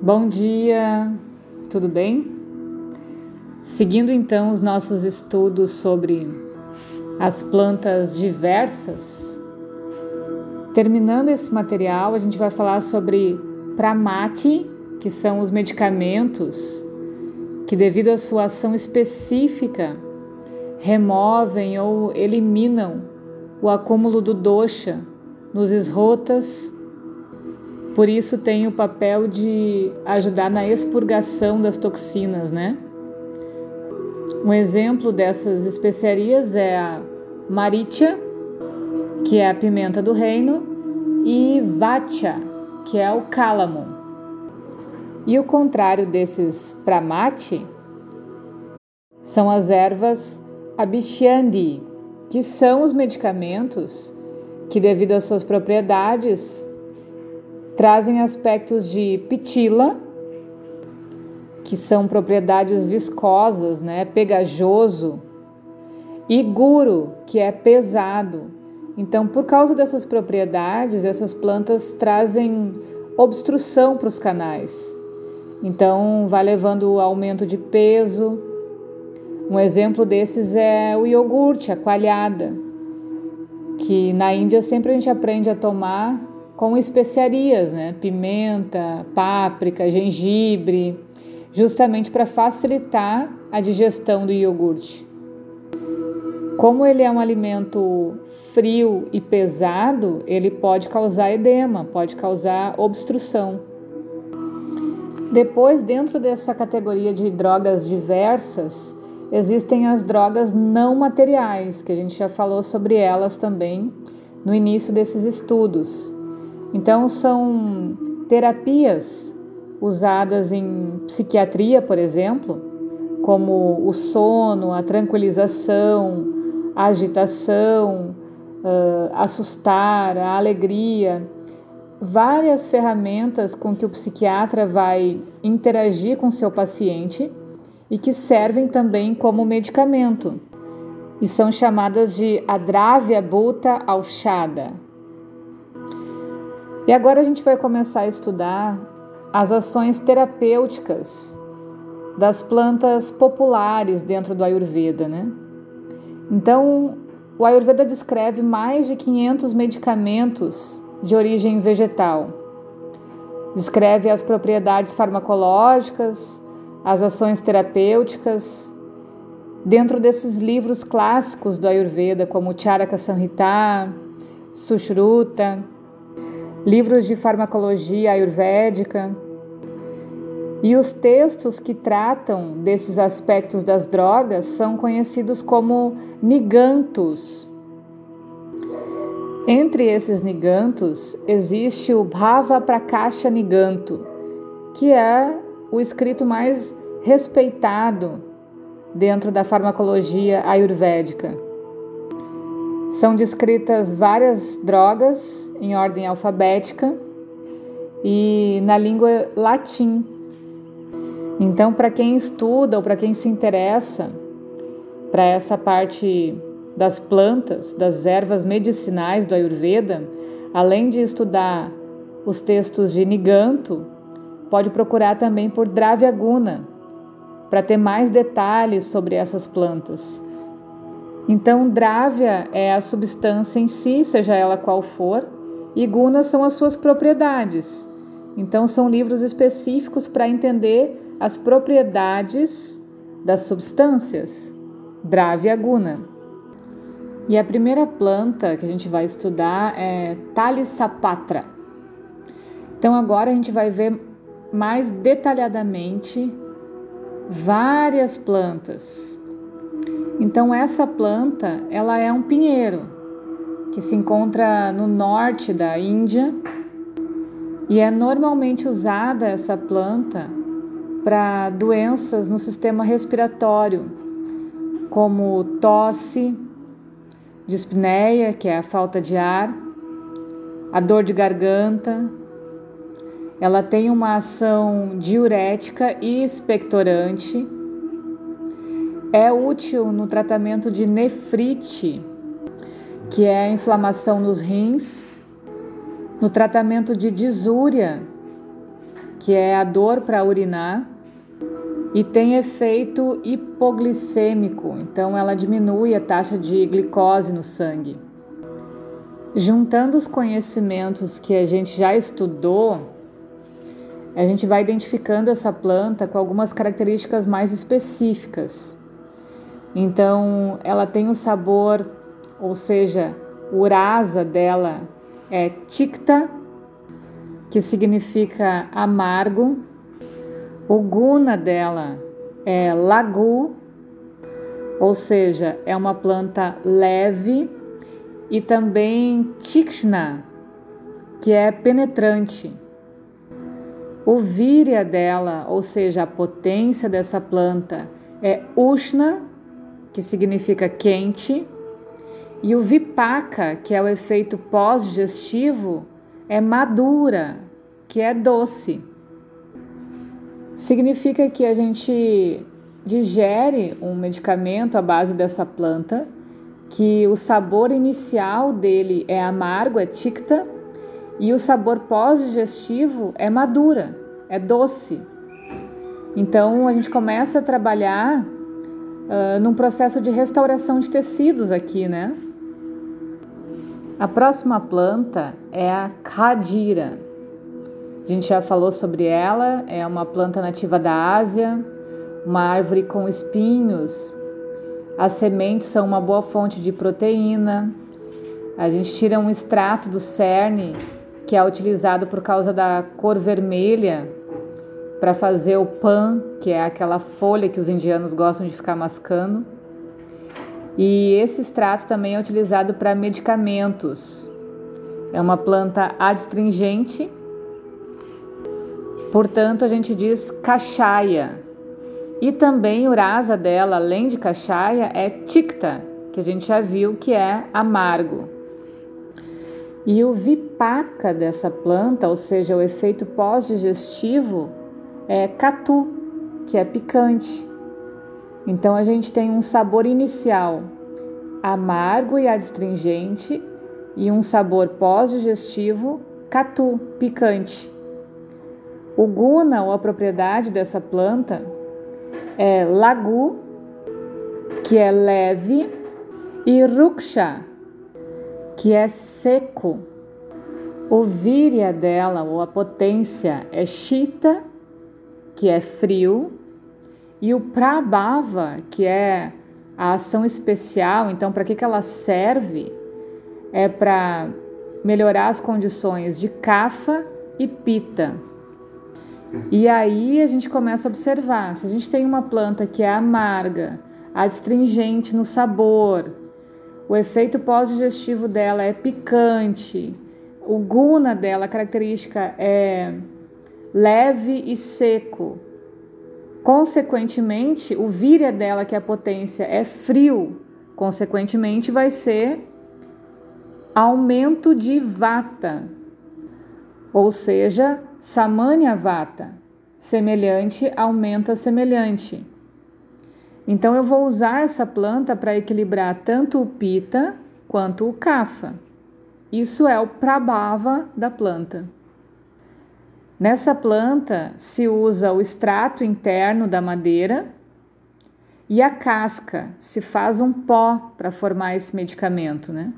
Bom dia, tudo bem? Seguindo então os nossos estudos sobre as plantas diversas, terminando esse material, a gente vai falar sobre pramati, que são os medicamentos que, devido à sua ação específica, removem ou eliminam o acúmulo do dosha nos esrotas por isso tem o papel de ajudar na expurgação das toxinas, né? Um exemplo dessas especiarias é a maricha, que é a pimenta do reino, e vacha, que é o cálamo. E o contrário desses pramati são as ervas abixandi, que são os medicamentos que, devido às suas propriedades, trazem aspectos de pitila, que são propriedades viscosas, né, pegajoso, e guro, que é pesado. Então, por causa dessas propriedades, essas plantas trazem obstrução para os canais. Então, vai levando ao aumento de peso. Um exemplo desses é o iogurte, a coalhada, que na Índia sempre a gente aprende a tomar com especiarias, né? Pimenta, páprica, gengibre, justamente para facilitar a digestão do iogurte. Como ele é um alimento frio e pesado, ele pode causar edema, pode causar obstrução. Depois, dentro dessa categoria de drogas diversas, existem as drogas não materiais, que a gente já falou sobre elas também no início desses estudos. Então, são terapias usadas em psiquiatria, por exemplo, como o sono, a tranquilização, a agitação, uh, assustar, a alegria, várias ferramentas com que o psiquiatra vai interagir com seu paciente e que servem também como medicamento. E são chamadas de Adravya Bhuta Aushada, e agora a gente vai começar a estudar as ações terapêuticas das plantas populares dentro do Ayurveda, né? Então, o Ayurveda descreve mais de 500 medicamentos de origem vegetal. Descreve as propriedades farmacológicas, as ações terapêuticas. Dentro desses livros clássicos do Ayurveda, como Charaka Samhita, Sushruta, livros de farmacologia ayurvédica. E os textos que tratam desses aspectos das drogas são conhecidos como nigantos. Entre esses nigantos existe o Bhava Prakasha Niganto, que é o escrito mais respeitado dentro da farmacologia ayurvédica. São descritas várias drogas em ordem alfabética e na língua latim. Então, para quem estuda ou para quem se interessa para essa parte das plantas, das ervas medicinais do Ayurveda, além de estudar os textos de Niganto, pode procurar também por Dravyaguna para ter mais detalhes sobre essas plantas. Então, Drávia é a substância em si, seja ela qual for, e Gunas são as suas propriedades. Então, são livros específicos para entender as propriedades das substâncias. Dravya Guna. E a primeira planta que a gente vai estudar é Talisapatra. Então, agora a gente vai ver mais detalhadamente várias plantas então essa planta, ela é um pinheiro que se encontra no norte da Índia e é normalmente usada essa planta para doenças no sistema respiratório, como tosse, dispneia, que é a falta de ar, a dor de garganta. Ela tem uma ação diurética e expectorante é útil no tratamento de nefrite, que é a inflamação nos rins, no tratamento de disúria, que é a dor para urinar, e tem efeito hipoglicêmico, então ela diminui a taxa de glicose no sangue. Juntando os conhecimentos que a gente já estudou, a gente vai identificando essa planta com algumas características mais específicas. Então, ela tem o sabor, ou seja, o urasa dela é ticta, que significa amargo. O guna dela é lagu, ou seja, é uma planta leve, e também tikshna, que é penetrante. O víria dela, ou seja, a potência dessa planta, é ushna, que significa quente, e o vipaka, que é o efeito pós-digestivo, é madura, que é doce. Significa que a gente digere um medicamento à base dessa planta, que o sabor inicial dele é amargo, é ticta, e o sabor pós-digestivo é madura, é doce. Então a gente começa a trabalhar uh, num processo de restauração de tecidos aqui, né? A próxima planta é a Khadira. A gente já falou sobre ela, é uma planta nativa da Ásia, uma árvore com espinhos. As sementes são uma boa fonte de proteína. A gente tira um extrato do cerne que é utilizado por causa da cor vermelha para fazer o pan, que é aquela folha que os indianos gostam de ficar mascando. E esse extrato também é utilizado para medicamentos. É uma planta adstringente, portanto a gente diz cachaia. E também o rasa dela, além de cachaia, é ticta, que a gente já viu que é amargo. E o vipaca dessa planta, ou seja, o efeito pós-digestivo, é catu, que é picante. Então a gente tem um sabor inicial amargo e adstringente e um sabor pós-digestivo catu, picante. O guna, ou a propriedade dessa planta, é lagu, que é leve, e ruksha, que é seco. O víria dela, ou a potência, é chita, que é frio, e o prabhava, que é a ação especial, então, para que, que ela serve? É para melhorar as condições de cafa e pita. E aí a gente começa a observar: se a gente tem uma planta que é amarga, adstringente no sabor, o efeito pós-digestivo dela é picante, o guna dela, a característica é leve e seco. Consequentemente, o víria dela, que é a potência, é frio. Consequentemente, vai ser aumento de vata, ou seja, samanya vata, semelhante aumenta semelhante. Então eu vou usar essa planta para equilibrar tanto o pita quanto o kapha. Isso é o prabhava da planta. Nessa planta se usa o extrato interno da madeira e a casca, se faz um pó para formar esse medicamento, né?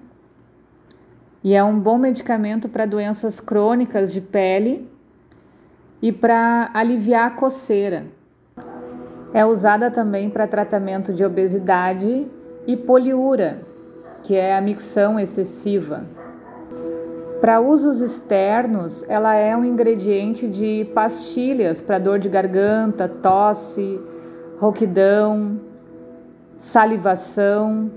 E é um bom medicamento para doenças crônicas de pele e para aliviar a coceira. É usada também para tratamento de obesidade e poliúria, que é a micção excessiva. Para usos externos, ela é um ingrediente de pastilhas para dor de garganta, tosse, rouquidão, salivação.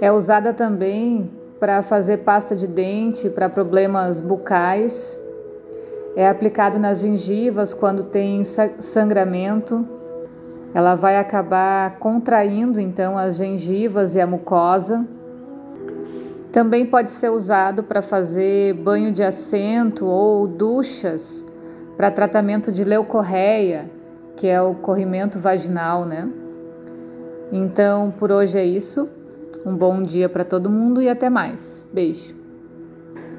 É usada também para fazer pasta de dente para problemas bucais. É aplicado nas gengivas quando tem sangramento. Ela vai acabar contraindo então as gengivas e a mucosa. Também pode ser usado para fazer banho de assento ou duchas para tratamento de leucorreia, que é o corrimento vaginal, né? Então, por hoje é isso. Um bom dia para todo mundo e até mais. Beijo.